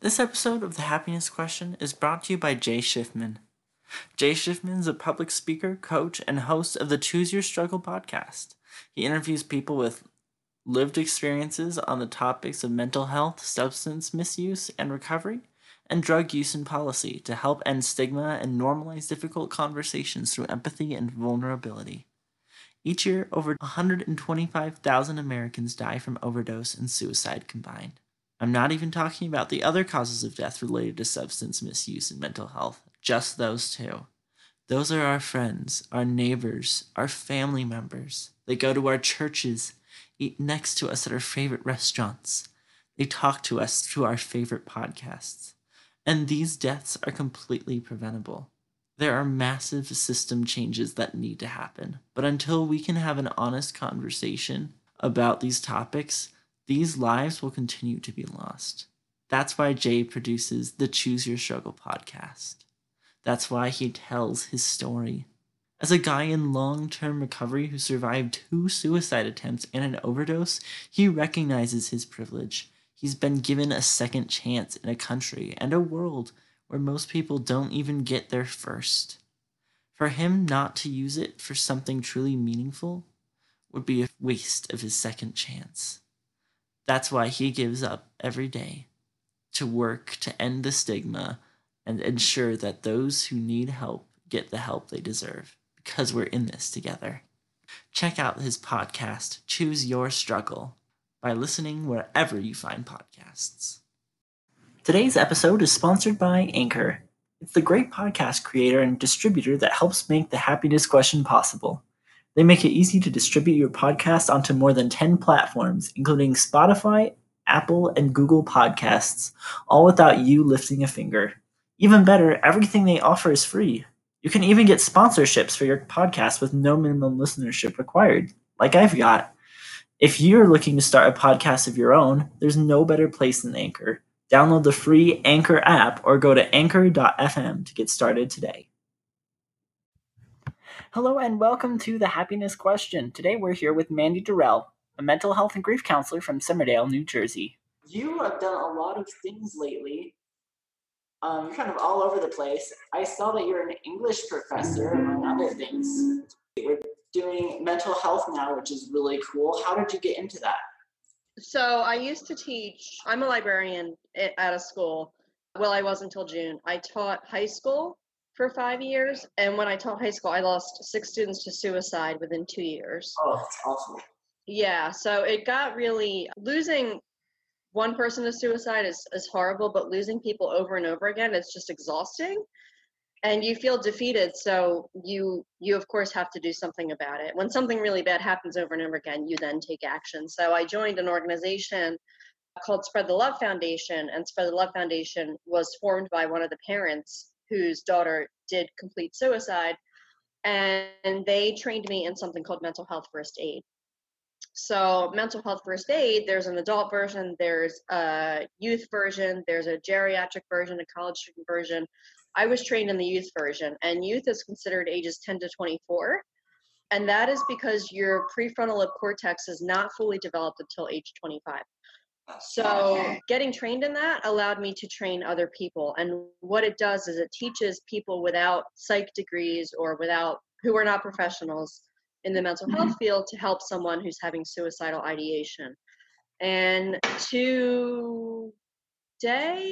This episode of The Happiness Question is brought to you by Jay Schiffman. Jay Schiffman is a public speaker, coach, and host of the Choose Your Struggle podcast. He interviews people with lived experiences on the topics of mental health, substance misuse and recovery, and drug use and policy to help end stigma and normalize difficult conversations through empathy and vulnerability. Each year, over 125,000 Americans die from overdose and suicide combined. I'm not even talking about the other causes of death related to substance misuse and mental health, just those two. Those are our friends, our neighbors, our family members. They go to our churches, eat next to us at our favorite restaurants. They talk to us through our favorite podcasts. And these deaths are completely preventable. There are massive system changes that need to happen. But until we can have an honest conversation about these topics, these lives will continue to be lost. That's why Jay produces the Choose Your Struggle podcast. That's why he tells his story. As a guy in long term recovery who survived two suicide attempts and an overdose, he recognizes his privilege. He's been given a second chance in a country and a world where most people don't even get their first. For him not to use it for something truly meaningful would be a waste of his second chance. That's why he gives up every day to work to end the stigma and ensure that those who need help get the help they deserve because we're in this together. Check out his podcast, Choose Your Struggle, by listening wherever you find podcasts. Today's episode is sponsored by Anchor. It's the great podcast creator and distributor that helps make the happiness question possible. They make it easy to distribute your podcast onto more than 10 platforms, including Spotify, Apple, and Google Podcasts, all without you lifting a finger. Even better, everything they offer is free. You can even get sponsorships for your podcast with no minimum listenership required, like I've got. If you're looking to start a podcast of your own, there's no better place than Anchor. Download the free Anchor app or go to anchor.fm to get started today. Hello and welcome to the Happiness Question. Today we're here with Mandy Durrell, a mental health and grief counselor from Somerdale, New Jersey. You have done a lot of things lately. Um, you're kind of all over the place. I saw that you're an English professor, among other things. We're doing mental health now, which is really cool. How did you get into that? So I used to teach, I'm a librarian at a school. Well, I was until June. I taught high school for five years. And when I taught high school, I lost six students to suicide within two years. Oh, that's awful. Yeah, so it got really losing one person to suicide is, is horrible, but losing people over and over again it's just exhausting. And you feel defeated, so you you of course have to do something about it. When something really bad happens over and over again, you then take action. So I joined an organization called Spread the Love Foundation, and Spread the Love Foundation was formed by one of the parents whose daughter did complete suicide. And they trained me in something called mental health first aid. So, mental health first aid, there's an adult version, there's a youth version, there's a geriatric version, a college student version. I was trained in the youth version, and youth is considered ages 10 to 24. And that is because your prefrontal cortex is not fully developed until age 25. So getting trained in that allowed me to train other people. And what it does is it teaches people without psych degrees or without who are not professionals in the mental health mm-hmm. field to help someone who's having suicidal ideation. And today,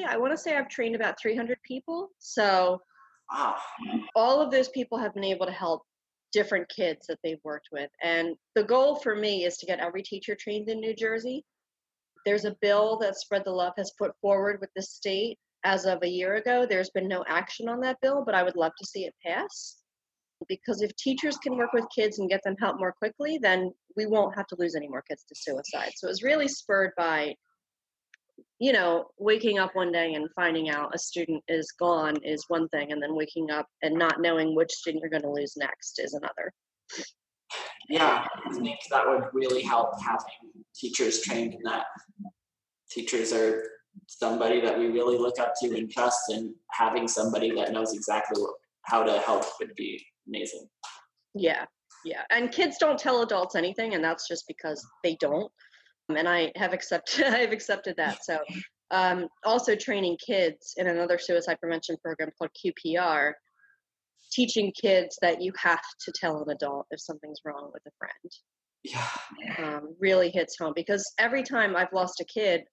I want to say I've trained about 300 people. So all of those people have been able to help different kids that they've worked with. And the goal for me is to get every teacher trained in New Jersey there's a bill that Spread the Love has put forward with the state as of a year ago. There's been no action on that bill, but I would love to see it pass. Because if teachers can work with kids and get them help more quickly, then we won't have to lose any more kids to suicide. So it was really spurred by, you know, waking up one day and finding out a student is gone is one thing, and then waking up and not knowing which student you're going to lose next is another. Yeah, I think that would really help having teachers trained in that. Teachers are somebody that we really look up to and trust, and having somebody that knows exactly how to help would be amazing. Yeah, yeah. And kids don't tell adults anything, and that's just because they don't. And I have accepted I've accepted that. So Um, also training kids in another suicide prevention program called QPR, teaching kids that you have to tell an adult if something's wrong with a friend. Yeah. Um, really hits home because every time I've lost a kid,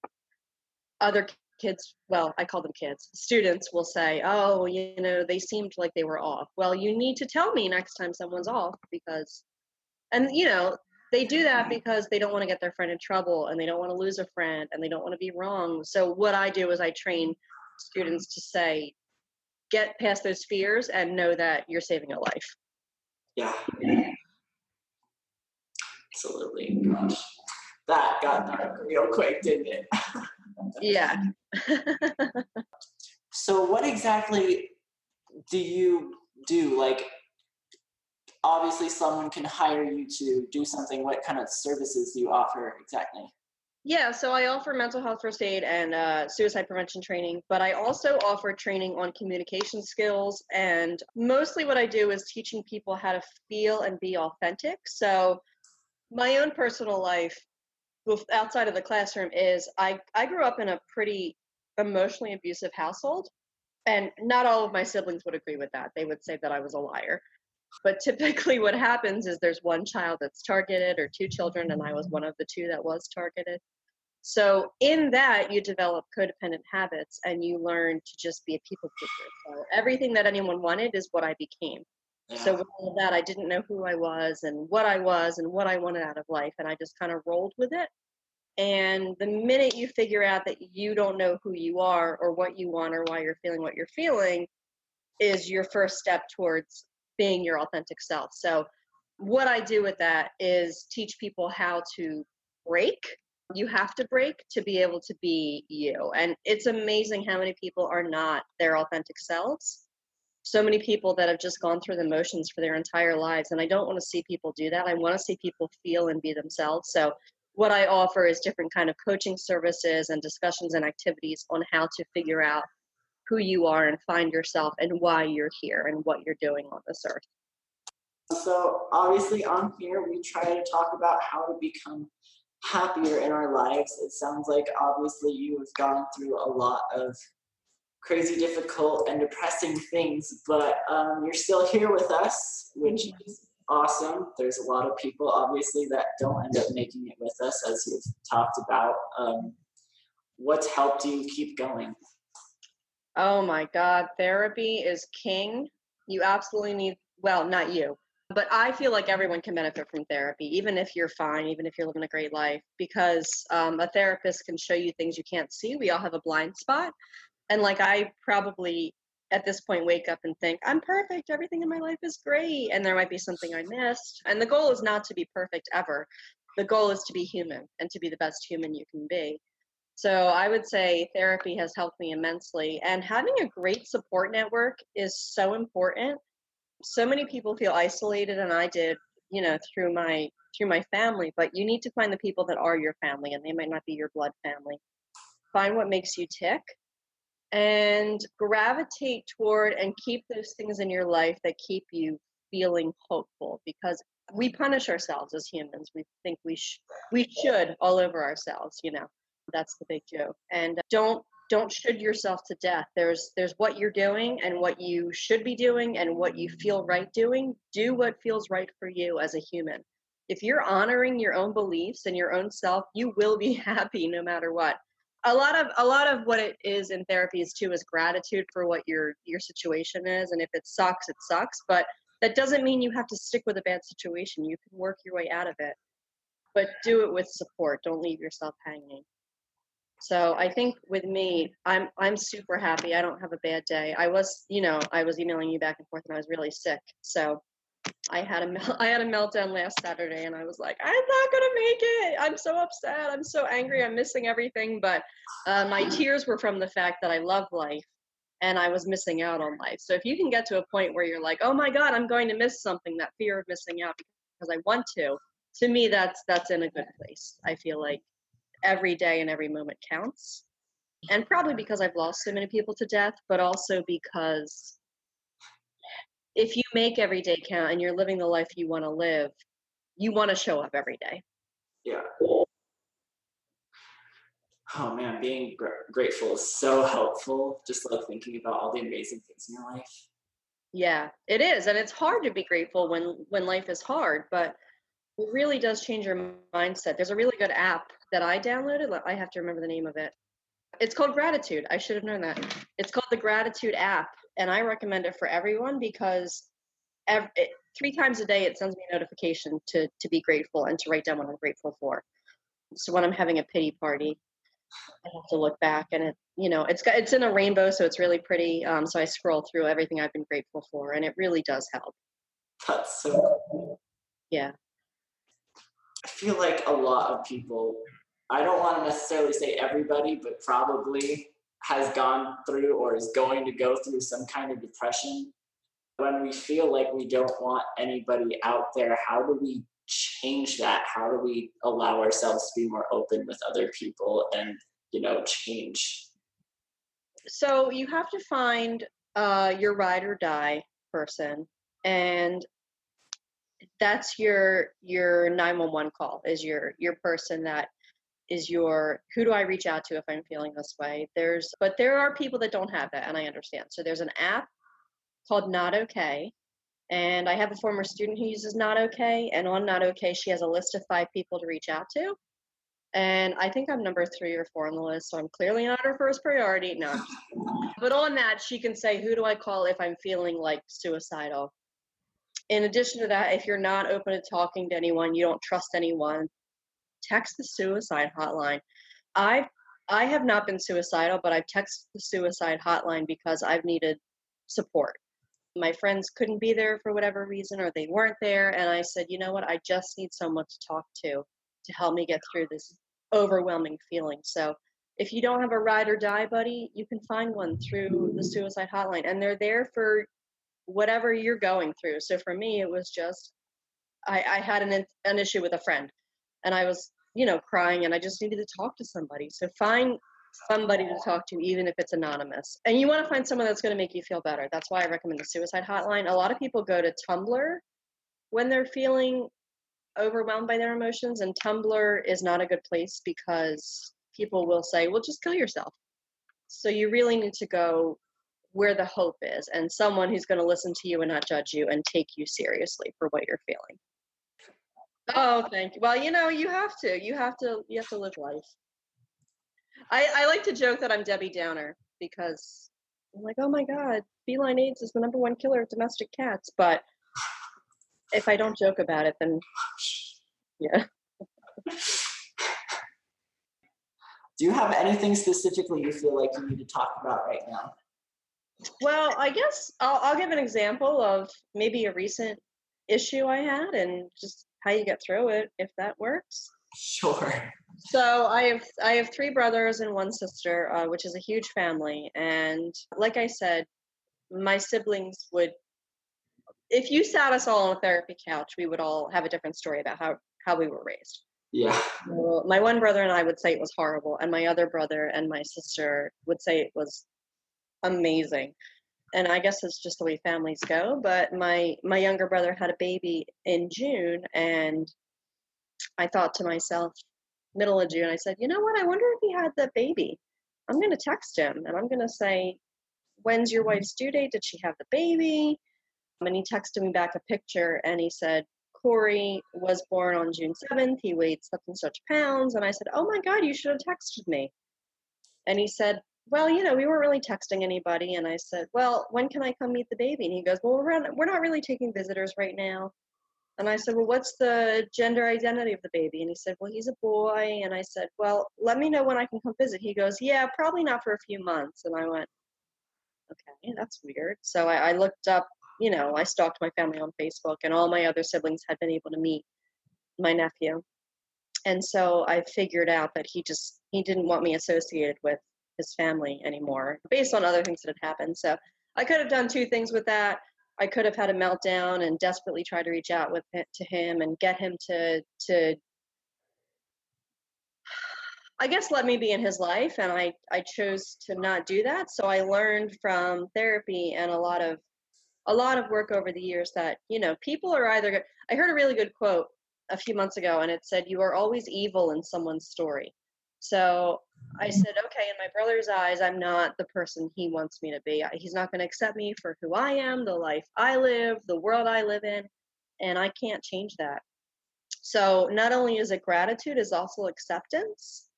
other kids, well, I call them kids, students will say, oh, you know, they seemed like they were off. Well, you need to tell me next time someone's off because, and you know, they do that because they don't want to get their friend in trouble and they don't want to lose a friend and they don't want to be wrong. So what I do is I train students to say, get past those fears and know that you're saving a life. Yeah. Absolutely. Gosh. That got dark real quick, didn't it? yeah. so what exactly do you do? Like obviously someone can hire you to do something. What kind of services do you offer exactly? Yeah, so I offer mental health first aid and uh, suicide prevention training, but I also offer training on communication skills. And mostly what I do is teaching people how to feel and be authentic. So, my own personal life outside of the classroom is I, I grew up in a pretty emotionally abusive household. And not all of my siblings would agree with that. They would say that I was a liar. But typically, what happens is there's one child that's targeted, or two children, and I was one of the two that was targeted. So, in that, you develop codependent habits and you learn to just be a people pleaser. So, everything that anyone wanted is what I became. Yeah. So, with all of that, I didn't know who I was and what I was and what I wanted out of life. And I just kind of rolled with it. And the minute you figure out that you don't know who you are or what you want or why you're feeling what you're feeling, is your first step towards being your authentic self. So, what I do with that is teach people how to break. You have to break to be able to be you. And it's amazing how many people are not their authentic selves. So many people that have just gone through the motions for their entire lives. And I don't want to see people do that. I want to see people feel and be themselves. So, what I offer is different kind of coaching services and discussions and activities on how to figure out who you are and find yourself and why you're here and what you're doing on this earth. So, obviously, on here, we try to talk about how to become happier in our lives. It sounds like obviously you have gone through a lot of crazy, difficult, and depressing things, but um, you're still here with us, which is awesome. There's a lot of people, obviously, that don't end up making it with us, as you've talked about. Um, what's helped you keep going? Oh my God, therapy is king. You absolutely need, well, not you, but I feel like everyone can benefit from therapy, even if you're fine, even if you're living a great life, because um, a therapist can show you things you can't see. We all have a blind spot. And like I probably at this point wake up and think, I'm perfect, everything in my life is great, and there might be something I missed. And the goal is not to be perfect ever. The goal is to be human and to be the best human you can be. So I would say therapy has helped me immensely. And having a great support network is so important. So many people feel isolated, and I did, you know, through my through my family. But you need to find the people that are your family, and they might not be your blood family. Find what makes you tick, and gravitate toward and keep those things in your life that keep you feeling hopeful. Because we punish ourselves as humans. We think we sh- we should all over ourselves, you know that's the big joke. And uh, don't don't should yourself to death. There's there's what you're doing and what you should be doing and what you feel right doing. Do what feels right for you as a human. If you're honoring your own beliefs and your own self, you will be happy no matter what. A lot of a lot of what it is in therapy is too is gratitude for what your your situation is and if it sucks, it sucks, but that doesn't mean you have to stick with a bad situation. You can work your way out of it. But do it with support. Don't leave yourself hanging. So I think with me, I'm I'm super happy. I don't have a bad day. I was, you know, I was emailing you back and forth, and I was really sick. So I had a I had a meltdown last Saturday, and I was like, I'm not gonna make it. I'm so upset. I'm so angry. I'm missing everything. But uh, my tears were from the fact that I love life, and I was missing out on life. So if you can get to a point where you're like, oh my God, I'm going to miss something, that fear of missing out because I want to, to me, that's that's in a good place. I feel like every day and every moment counts. And probably mm-hmm. because I've lost so many people to death, but also because if you make every day count and you're living the life you want to live, you want to show up every day. Yeah. Oh man, being gr- grateful is so helpful. Just like thinking about all the amazing things in your life. Yeah, it is, and it's hard to be grateful when when life is hard, but it really does change your mindset. There's a really good app that I downloaded. I have to remember the name of it. It's called Gratitude. I should have known that. It's called the Gratitude app, and I recommend it for everyone because every, it, three times a day it sends me a notification to to be grateful and to write down what I'm grateful for. So when I'm having a pity party, I have to look back, and it you know it's got it's in a rainbow, so it's really pretty. Um, so I scroll through everything I've been grateful for, and it really does help. That's so cool. Yeah. I feel like a lot of people, I don't want to necessarily say everybody, but probably has gone through or is going to go through some kind of depression. When we feel like we don't want anybody out there, how do we change that? How do we allow ourselves to be more open with other people and, you know, change? So you have to find uh, your ride or die person, and that's your your 911 call is your your person that is your who do I reach out to if I'm feeling this way. There's but there are people that don't have that, and I understand. So there's an app called Not Okay, and I have a former student who uses Not Okay, and on Not Okay she has a list of five people to reach out to. And I think I'm number three or four on the list, so I'm clearly not her first priority. No. but on that, she can say, Who do I call if I'm feeling like suicidal? In addition to that, if you're not open to talking to anyone, you don't trust anyone, text the suicide hotline. I I have not been suicidal, but I've texted the suicide hotline because I've needed support. My friends couldn't be there for whatever reason or they weren't there and I said, "You know what? I just need someone to talk to to help me get through this overwhelming feeling." So, if you don't have a ride or die buddy, you can find one through the suicide hotline and they're there for whatever you're going through. So for me, it was just I, I had an an issue with a friend, and I was you know crying, and I just needed to talk to somebody. So find somebody to talk to, even if it's anonymous. And you want to find someone that's going to make you feel better. That's why I recommend the suicide hotline. A lot of people go to Tumblr when they're feeling overwhelmed by their emotions, and Tumblr is not a good place because people will say, "Well, just kill yourself." So you really need to go where the hope is and someone who's going to listen to you and not judge you and take you seriously for what you're feeling. Oh, thank you. Well, you know, you have to. You have to. You have to live life. I, I like to joke that I'm Debbie Downer because I'm like, oh my God, feline AIDS is the number one killer of domestic cats. But if I don't joke about it, then yeah. Do you have anything specifically you feel like you need to talk about right now? Well, I guess I'll, I'll give an example of maybe a recent issue I had and just how you get through it, if that works. Sure. So I have I have three brothers and one sister, uh, which is a huge family. And like I said, my siblings would, if you sat us all on a therapy couch, we would all have a different story about how how we were raised. Yeah. Well, my one brother and I would say it was horrible, and my other brother and my sister would say it was amazing. And I guess it's just the way families go. But my my younger brother had a baby in June, and I thought to myself, middle of June, I said, you know what? I wonder if he had the baby. I'm going to text him and I'm going to say, when's your wife's due date? Did she have the baby? And he texted me back a picture and he said, Corey was born on June 7th. He weighed such and such pounds. And I said, Oh my God, you should have texted me. And he said, Well, you know, we weren't really texting anybody. And I said, Well, when can I come meet the baby? And he goes, Well, we're not, we're not really taking visitors right now. And I said, Well, what's the gender identity of the baby? And he said, Well, he's a boy. And I said, Well, let me know when I can come visit. He goes, Yeah, probably not for a few months. And I went, Okay, that's weird. So I, I looked up, you know, I stalked my family on Facebook, and all my other siblings had been able to meet my nephew. And so I figured out that he just he didn't want me associated with his family anymore based on other things that had happened. So I could have done two things with that. I could have had a meltdown and desperately tried to reach out with to him and get him to to I guess let me be in his life and I I chose to not do that. So I learned from therapy and a lot of a lot of work over the years that, you know, people are either I heard a really good quote a few months ago and it said you are always evil in someone's story. So I said, okay, in my brother's eyes, I'm not the person he wants me to be. He's not going to accept me for who I am, the life I live, the world I live in, and I can't change that. So not only is it gratitude, is also acceptance,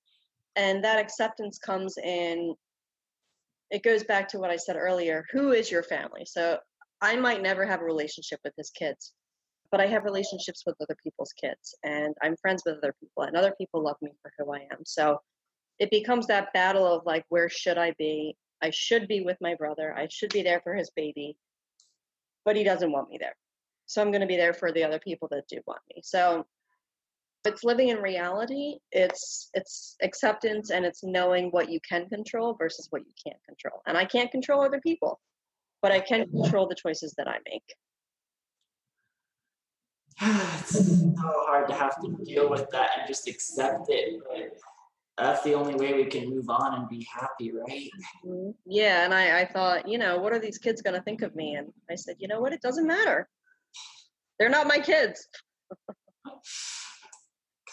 and that acceptance comes in. It goes back to what I said earlier. Who is your family? So I might never have a relationship with his kids, but I have relationships with other people's kids, and I'm friends with other people, and other people love me for who I am. So it becomes that battle of like where should i be? I should be with my brother. I should be there for his baby. But he doesn't want me there. So i'm going to be there for the other people that do want me. So it's living in reality. It's it's acceptance and it's knowing what you can control versus what you can't control. And i can't control other people but i can control the choices that i make. It's so hard to have to deal with that and just accept it but that's the only way we can move on and be happy, right? Mm-hmm. Yeah, and I, I thought, you know, what are these kids going to think of me? And I said, you know what? It doesn't matter. They're not my kids.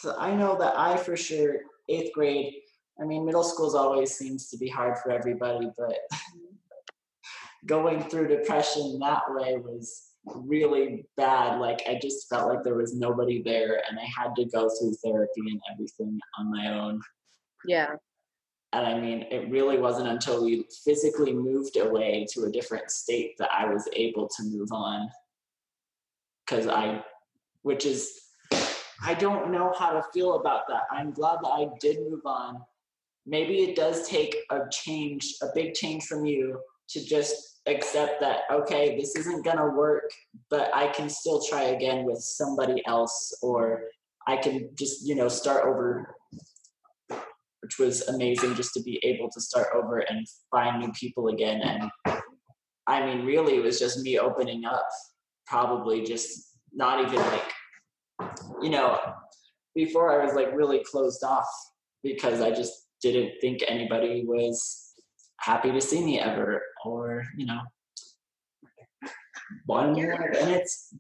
Because I know that I, for sure, eighth grade, I mean, middle school's always seems to be hard for everybody, but going through depression that way was really bad. Like, I just felt like there was nobody there, and I had to go through therapy and everything on my own. Yeah. And I mean, it really wasn't until we physically moved away to a different state that I was able to move on. Because I, which is, I don't know how to feel about that. I'm glad that I did move on. Maybe it does take a change, a big change from you to just accept that, okay, this isn't going to work, but I can still try again with somebody else, or I can just, you know, start over which was amazing just to be able to start over and find new people again. And I mean, really, it was just me opening up, probably just not even like, you know, before I was like really closed off because I just didn't think anybody was happy to see me ever or, you know, one more. And it's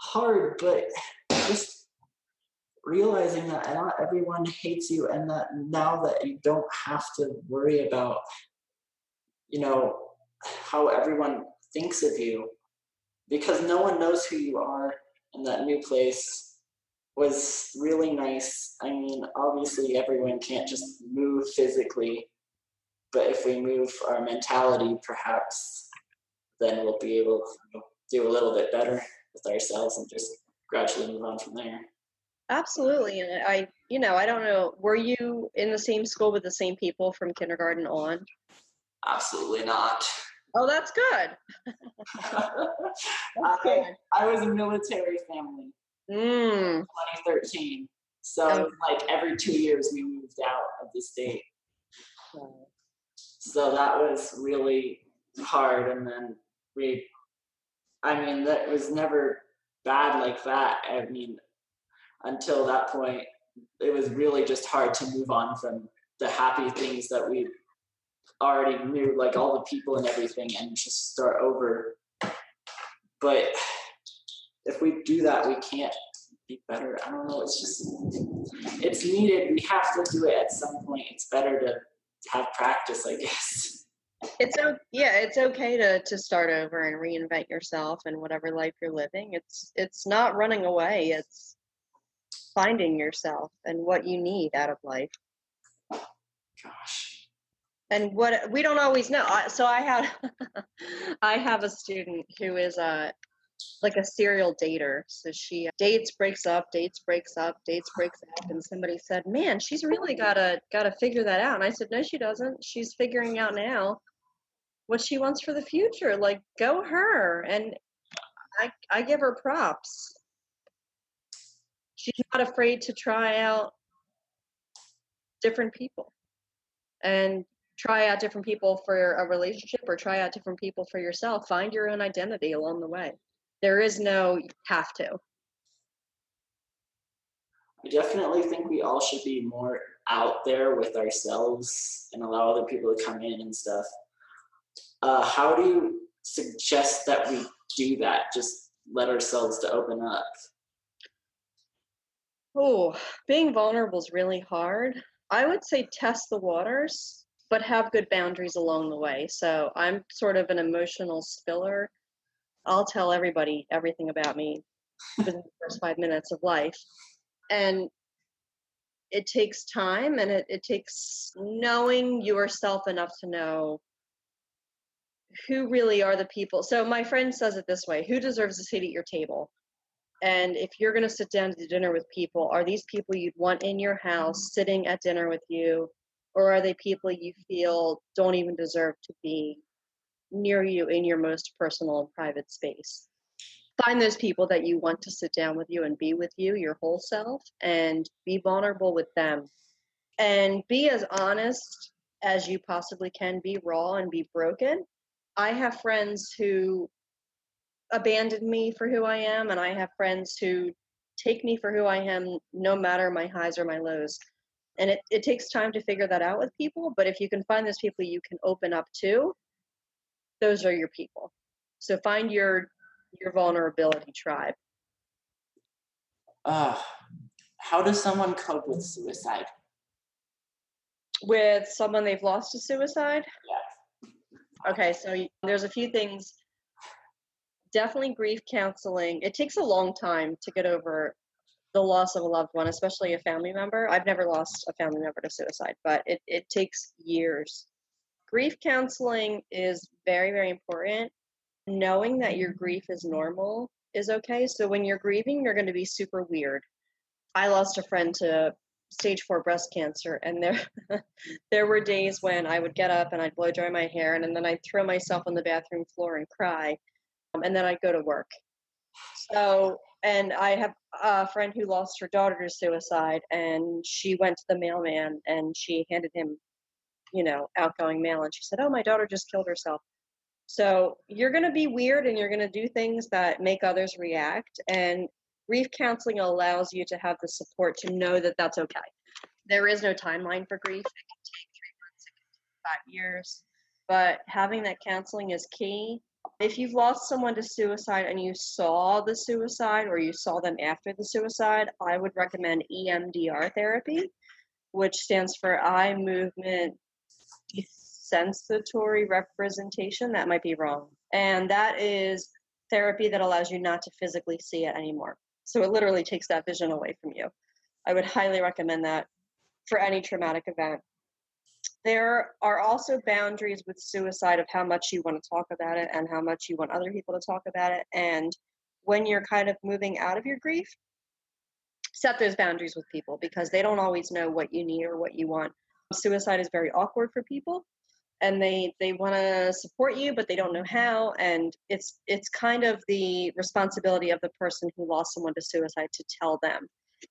hard, but just realizing that not everyone hates you and that now that you don't have to worry about you know how everyone thinks of you because no one knows who you are in that new place was really nice. I mean obviously everyone can't just move physically but if we move our mentality perhaps then we'll be able to do a little bit better with ourselves and just gradually move on from there Absolutely. And I, you know, I don't know, were you in the same school with the same people from kindergarten on? Absolutely not. Oh, that's good. I, I was a military family. Mm. 2013. So okay. like every two years we moved out of the state. So that was really hard. And then we, I mean, that was never bad like that. I mean, until that point, it was really just hard to move on from the happy things that we already knew, like all the people and everything, and just start over. But if we do that, we can't be better. I don't know. It's just, it's needed. We have to do it at some point. It's better to have practice, I guess. It's okay. yeah, it's okay to to start over and reinvent yourself and whatever life you're living. It's it's not running away. It's finding yourself and what you need out of life. Gosh. And what we don't always know. So I had, I have a student who is a like a serial dater. So she uh, dates, breaks up, dates, breaks up, dates, breaks up, and somebody said, "Man, she's really gotta gotta figure that out." And I said, "No, she doesn't. She's figuring out now what she wants for the future. Like, go her." And I I give her props she's not afraid to try out different people and try out different people for a relationship or try out different people for yourself. Find your own identity along the way. There is no have to. I definitely think we all should be more out there with ourselves and allow other people to come in and stuff. Uh, how do you suggest that we do that? Just let ourselves to open up Oh, being vulnerable is really hard. I would say test the waters, but have good boundaries along the way. So I'm sort of an emotional spiller. I'll tell everybody everything about me within the first five minutes of life. And it takes time and it, it takes knowing yourself enough to know who really are the people. So my friend says it this way who deserves a seat at your table? And if you're going to sit down to dinner with people, are these people you'd want in your house sitting at dinner with you? Or are they people you feel don't even deserve to be near you in your most personal and private space? Find those people that you want to sit down with you and be with you, your whole self, and be vulnerable with them. And be as honest as you possibly can be, raw and be broken. I have friends who abandon me for who I am, and I have friends who take me for who I am, no matter my highs or my lows. And it, it takes time to figure that out with people, but if you can find those people you can open up to, those are your people. So find your your vulnerability tribe. Uh, how does someone cope with suicide? With someone they've lost to suicide? Yeah. Okay, so there's a few things definitely grief counseling. It takes a long time to get over the loss of a loved one, especially a family member. I've never lost a family member to suicide, but it, it takes years. Grief counseling is very, very important. Knowing that your grief is normal is okay. So when you're grieving, you're going to be super weird. I lost a friend to stage four breast cancer, and there there were days when I would get up and I'd blow dry my hair, and, and then I'd throw myself on the bathroom floor and cry Um, and then I'd go to work. So, and I have a friend who lost her daughter to suicide, and she went to the mailman and she handed him, you know, outgoing mail, and she said, "Oh, my daughter just killed herself." So you're going to be weird, and you're going to do things that make others react. And grief counseling allows you to have the support to know that that's okay. There is no timeline for grief. It can take three months, it can take five years, but having that counseling is key if you've lost someone to suicide and you saw the suicide or you saw them after the suicide, I would recommend EMDR therapy, which stands for eye movement desensitory representation. That might be wrong. And that is therapy that allows you not to physically see it anymore. So it literally takes that vision away from you. I would highly recommend that for any traumatic event. There are also boundaries with suicide of how much you want to talk about it and how much you want other people to talk about it. And when you're kind of moving out of your grief, set those boundaries with people because they don't always know what you need or what you want. Suicide is very awkward for people and they they want to support you but they don't know how and it's it's kind of the responsibility of the person who lost someone to suicide to tell them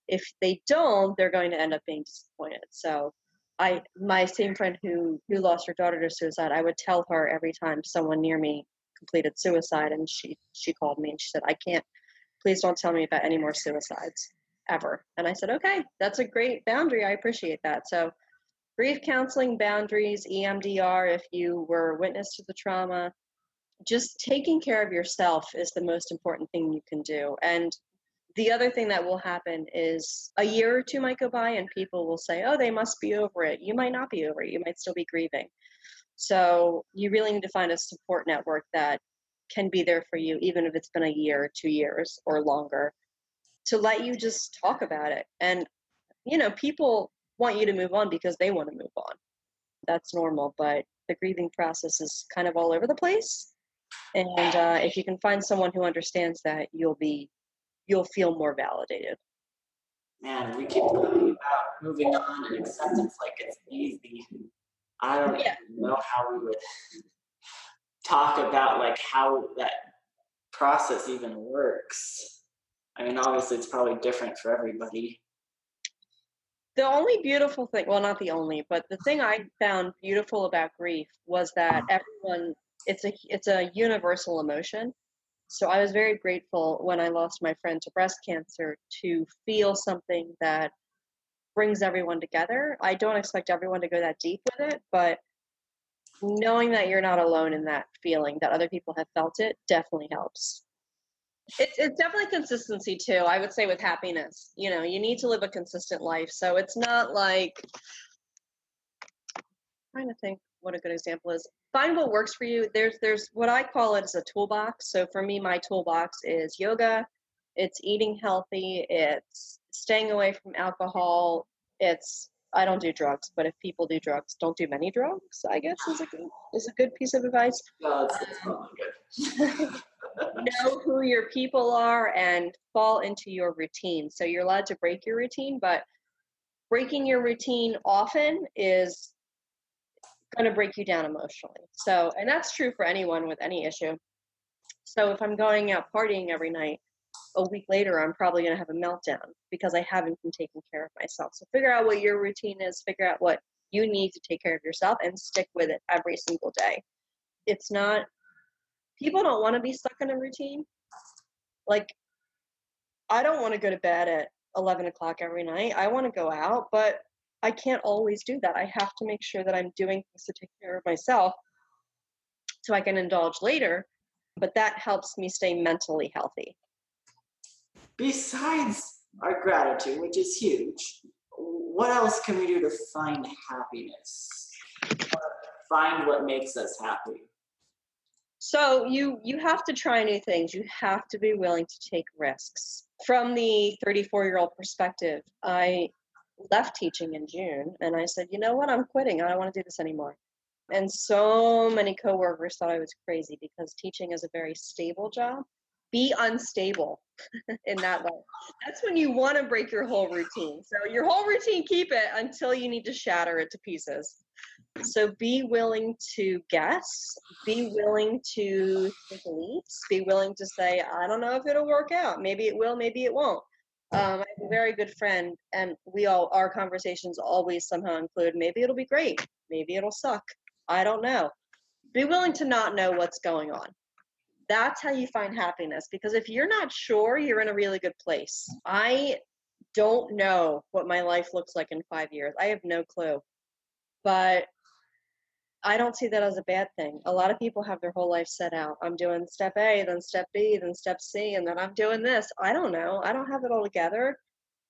if they don't they're going to end up being disappointed so I my same friend who who lost her daughter to suicide, I would tell her every time someone near me completed suicide, and she she called me and she said, "I can't. Please don't tell me about any more suicides ever." And I said, "Okay, that's a great boundary. I appreciate that." So, grief counseling boundaries, EMDR. If you were witness to the trauma, just taking care of yourself is the most important thing you can do, and the other thing that will happen is a year or two might go by and people will say, oh, they must be over it. You might not be over it. You might still be grieving. So you really need to find a support network that can be there for you, even if it's been a year, two years, or longer, to let you just talk about it. And, you know, people want you to move on because they want to move on. That's normal, but the grieving process is kind of all over the place. And uh, if you can find someone who understands that, you'll be you'll feel more validated. Man, we keep talking about moving on and acceptance like it's easy. I don't yeah. know how we would talk about like how that process even works. I mean, obviously, it's probably different for everybody. The only beautiful thing, well, not the only, but the thing I found beautiful about grief was that everyone, it's a, it's a universal emotion. So I was very grateful when I lost my friend to breast cancer to feel something that brings everyone together. I don't expect everyone to go that deep with it, but knowing that you're not alone in that feeling, that other people have felt it, definitely helps. It's, it's definitely consistency too. I would say with happiness, you know, you need to live a consistent life. So it's not like trying to think what a good example is. Find what works for you. There's there's what I call it as a toolbox. So for me, my toolbox is yoga, it's eating healthy, it's staying away from alcohol, it's I don't do drugs, but if people do drugs, don't do many drugs. I guess is a good is a good piece of advice. No, it's, it's know who your people are and fall into your routine. So you're allowed to break your routine, but breaking your routine often is going to break you down emotionally. So, and that's true for anyone with any issue. So if I'm going out partying every night, a week later, I'm probably going to have a meltdown because I haven't been taking care of myself. So figure out what your routine is, figure out what you need to take care of yourself, and stick with it every single day. It's not, people don't want to be stuck in a routine. Like, I don't want to go to bed at 11 o'clock every night. I want to go out, but I can't always do that. I have to make sure that I'm doing things to take care of myself so I can indulge later. But that helps me stay mentally healthy besides our gratitude, which is huge, what else can we do to find happiness? Find what makes us happy. So you you have to try new things. You have to be willing to take risks. From the 34 year old perspective, I left teaching in June and I said, you know what, I'm quitting. I don't want to do this anymore. And so many coworkers thought I was crazy because teaching is a very stable job be unstable in that way. That's when you want to break your whole routine. So your whole routine, keep it until you need to shatter it to pieces. So be willing to guess, be willing to take leaps, be willing to say, I don't know if it'll work out. Maybe it will, maybe it won't. Um, I have a very good friend, and we all our conversations always somehow include maybe it'll be great, maybe it'll suck. I don't know. Be willing to not know what's going on. That's how you find happiness because if you're not sure you're in a really good place. I don't know what my life looks like in five years. I have no clue. But i don't see that as a bad thing a lot of people have their whole life set out i'm doing step a then step b then step c and then i'm doing this i don't know i don't have it all together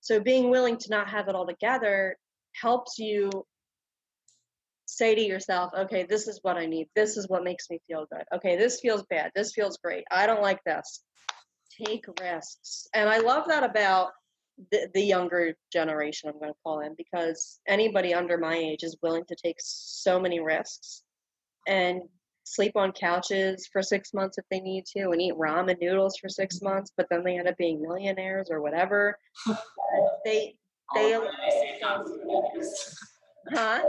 so being willing to not have it all together helps you say to yourself, okay, this is what I need. This is what makes me feel good. Okay, this feels bad. This feels great. I don't like this. Take risks. And I love that about the, the younger generation, I'm going to call them, because anybody under my age is willing to take so many risks and sleep on couches for six months if they need to and eat ramen noodles for six mm-hmm. months, but then they end up being millionaires or whatever. they, they, saved on food. huh?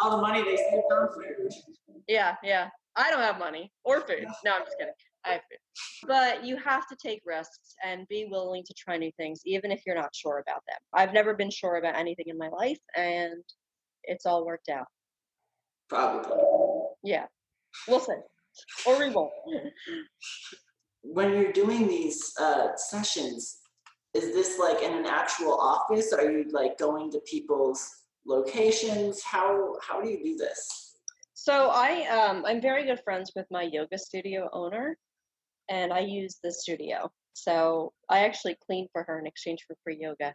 all the money they saved on food. Yeah, yeah. I don't have money or food. No, I'm just kidding. I. But you have to take risks and be willing to try new things, even if you're not sure about them. I've never been sure about anything in my life, and it's all worked out. Probably. Yeah. We'll see. Or we won't. When you're doing these uh, sessions, is this like in an actual office? Are you like going to people's locations? How how do you do this? So I um, I'm very good friends with my yoga studio owner, and I use the studio. So I actually clean for her in exchange for free yoga.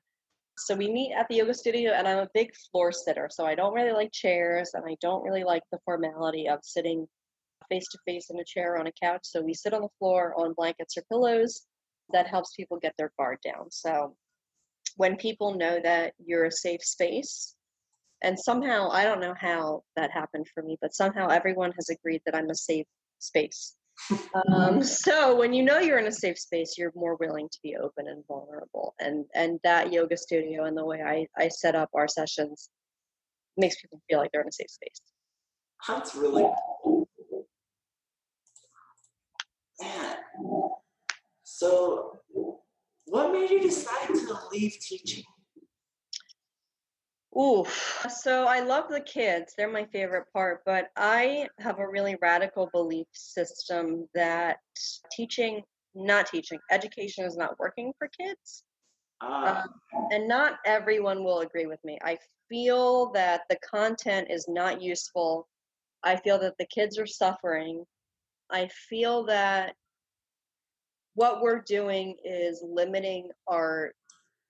So we meet at the yoga studio, and I'm a big floor sitter. So I don't really like chairs, and I don't really like the formality of sitting face to face in a chair on a couch. So we sit on the floor on blankets or pillows. That helps people get their guard down. So when people know that you're a safe space and somehow i don't know how that happened for me but somehow everyone has agreed that i'm a safe space um, so when you know you're in a safe space you're more willing to be open and vulnerable. And and that yoga studio and the way i i set up our sessions makes people feel like they're in a safe space. That's really cool. Man. so what made you decide to leave teaching Ooh, so I love the kids. They're my favorite part, but I have a really radical belief system that teaching, not teaching, education is not working for kids. Ah. Um, and not everyone will agree with me. I feel that the content is not useful. I feel that the kids are suffering. I feel that what we're doing is limiting our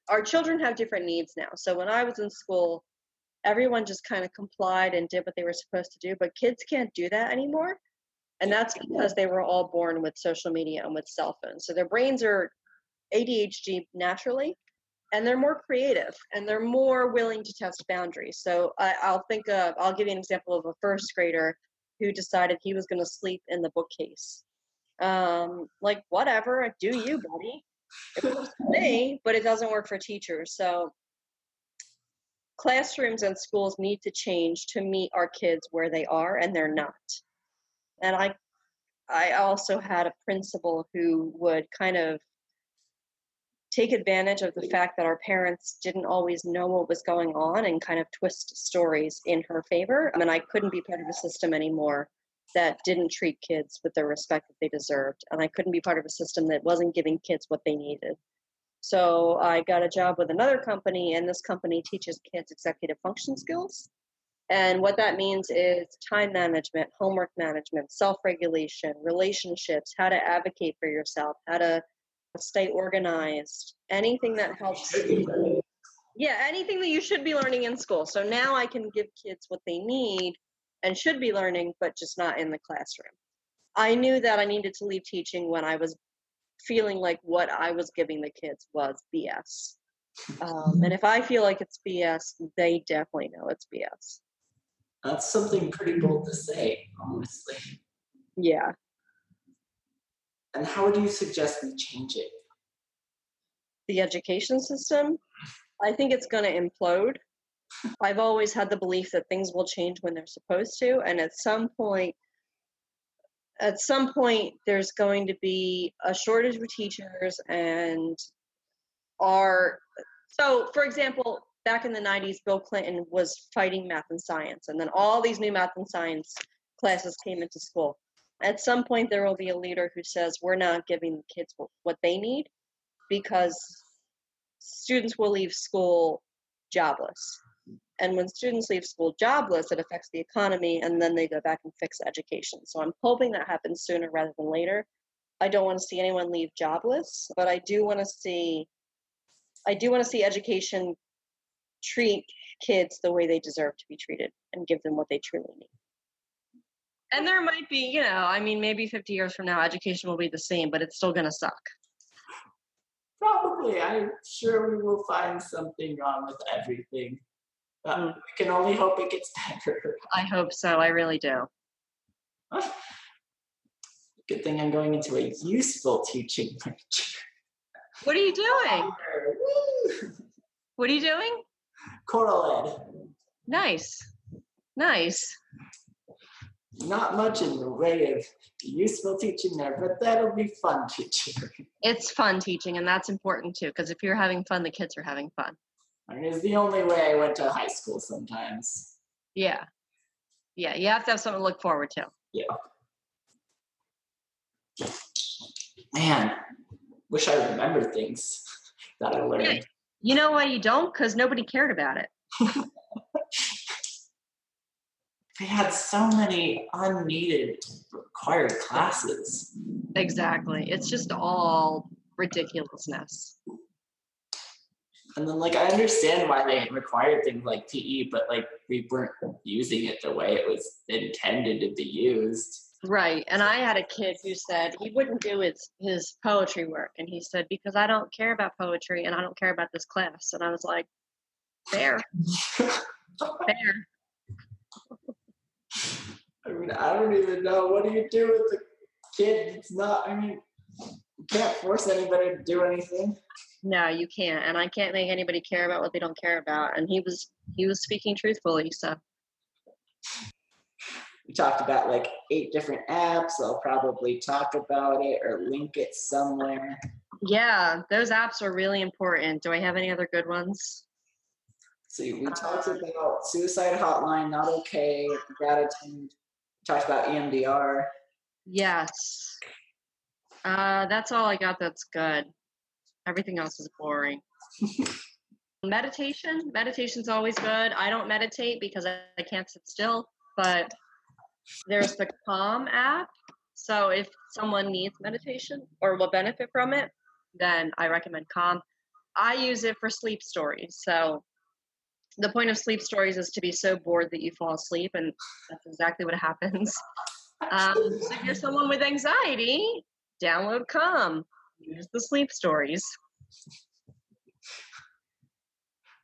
our children have different needs now. So when I was in school, everyone just kind of complied and did what they were supposed to do. But kids can't do that anymore. And that's because they were all born with social media and with cell phones. So their brains are ADHD naturally, and they're more creative and they're more willing to test boundaries. So I, I'll think of, I'll give you an example of a first grader who decided he was going to sleep in the bookcase. Um, like, whatever, do you, buddy. It works for me, but it doesn't work for teachers. So classrooms and schools need to change to meet our kids where they are, and they're not. And I, I also had a principal who would kind of take advantage of the fact that our parents didn't always know what was going on and kind of twist stories in her favor. I mean, I couldn't be part of the system anymore that didn't treat kids with the respect that they deserved. And I couldn't be part of a system that wasn't giving kids what they needed. So I got a job with another company, and this company teaches kids executive function skills. And what that means is time management, homework management, self regulation, relationships, how to advocate for yourself, how to stay organized, anything that helps. Yeah, anything that you should be learning in school. So now I can give kids what they need and should be learning, but just not in the classroom. I knew that I needed to leave teaching when I was feeling like what I was giving the kids was BS. Um, and if I feel like it's BS, they definitely know it's BS. That's something pretty bold to say, honestly. Yeah. And how would you suggest we change it? The education system, I think it's going to implode. I've always had the belief that things will change when they're supposed to, and at some point, at some point, there's going to be a shortage of teachers, and our so, for example, back in the 90s, Bill Clinton was fighting math and science, and then all these new math and science classes came into school. At some point, there will be a leader who says, We're not giving the kids what they need because students will leave school jobless. And when students leave school jobless, it affects the economy, and then they go back and fix education. So I'm hoping that happens sooner rather than later. I don't want to see anyone leave jobless, but I do want to see I do want to see education treat kids the way they deserve to be treated and give them what they truly need. And there might be, you know, I mean, maybe 50 years from now, education will be the same, but it's still going to suck. Probably. I'm sure we will find something wrong with everything. Uh, mm. We can only hope it gets better. I hope so. I really do. Good thing I'm going into a useful teaching major. What are you doing? what are you doing? Choral ed. Nice. Nice. Not much in the way of useful teaching there, but that'll be fun teaching. It's fun teaching, and that's important too, because if you're having fun, the kids are having fun. I mean, it's the only way I went to high school sometimes. Yeah. Yeah, you have to have something to look forward to. Yeah. Man, wish I remembered things that I learned. Yeah. You know why you don't? Because nobody cared about it. they had so many unneeded required classes. Exactly. It's just all ridiculousness. And then, like, I understand why they required things like PE, but like, we weren't using it the way it was intended to be used. Right. And I had a kid who said he wouldn't do his, his poetry work. And he said, because I don't care about poetry and I don't care about this class. And I was like, fair. fair. I mean, I don't even know. What do you do with a kid? It's not, I mean, can't force anybody to do anything. No, you can't. And I can't make anybody care about what they don't care about. And he was, he was speaking truthfully. So we talked about like eight different apps. I'll probably talk about it or link it somewhere. Yeah, those apps are really important. Do I have any other good ones? See, we uh, talked about suicide hotline, not okay, gratitude. We talked about EMDR. Yes. Uh, that's all I got that's good. Everything else is boring. meditation. Meditation's always good. I don't meditate because I, I can't sit still, but there's the Calm app. So if someone needs meditation or will benefit from it, then I recommend Calm. I use it for sleep stories. So the point of sleep stories is to be so bored that you fall asleep, and that's exactly what happens. Um, so if you're someone with anxiety, download Calm. Use the sleep stories.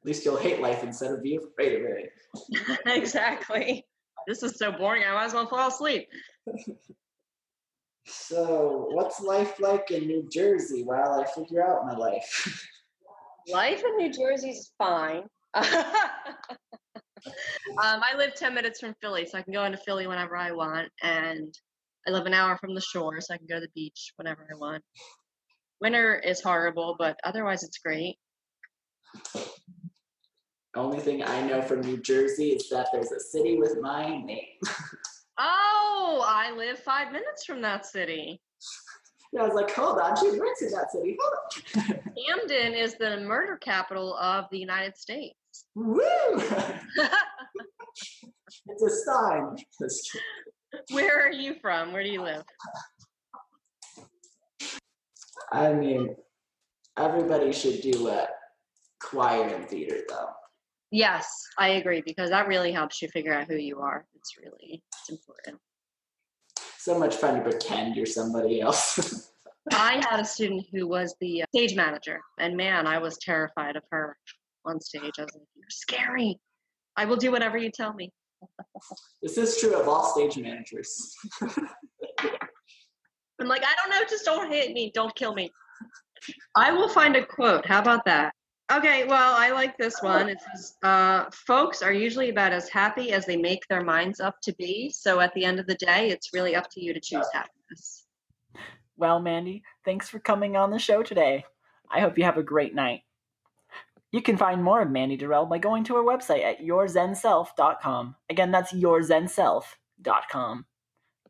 At least you'll hate life instead of being afraid of it. exactly. This is so boring. I might as well fall asleep. So, what's life like in New Jersey while I figure out my life? Life in New Jersey is fine. um, I live 10 minutes from Philly, so I can go into Philly whenever I want. And I live an hour from the shore, so I can go to the beach whenever I want. Winter is horrible, but otherwise it's great. Only thing I know from New Jersey is that there's a city with my name. Oh, I live five minutes from that city. Yeah, I was like, hold on, she works in that city. Hold on. Camden is the murder capital of the United States. Woo! it's a sign. Where are you from? Where do you live? I mean, everybody should do a choir and theater, though. Yes, I agree because that really helps you figure out who you are. It's really it's important. So much fun to pretend you're somebody else. I had a student who was the uh, stage manager, and man, I was terrified of her on stage. I was like, "You're scary. I will do whatever you tell me." This is true of all stage managers. I'm like, I don't know, just don't hit me, don't kill me. I will find a quote. How about that? Okay, well, I like this one. It says, uh, folks are usually about as happy as they make their minds up to be. So at the end of the day, it's really up to you to choose happiness. Well, Mandy, thanks for coming on the show today. I hope you have a great night. You can find more of Mandy Durrell by going to her website at yourzenself.com. Again, that's yourzenself.com.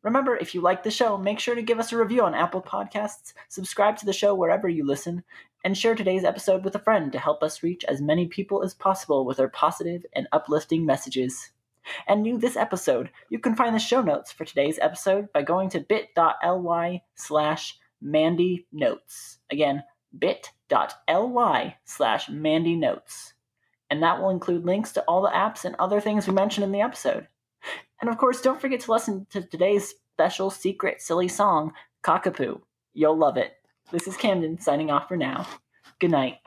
Remember, if you like the show, make sure to give us a review on Apple Podcasts, subscribe to the show wherever you listen, and share today's episode with a friend to help us reach as many people as possible with our positive and uplifting messages. And new this episode, you can find the show notes for today's episode by going to bit.ly slash Mandy Notes. Again, bit.ly slash Mandy Notes. And that will include links to all the apps and other things we mentioned in the episode. And of course, don't forget to listen to today's special secret silly song, Cockapoo. You'll love it. This is Camden signing off for now. Good night.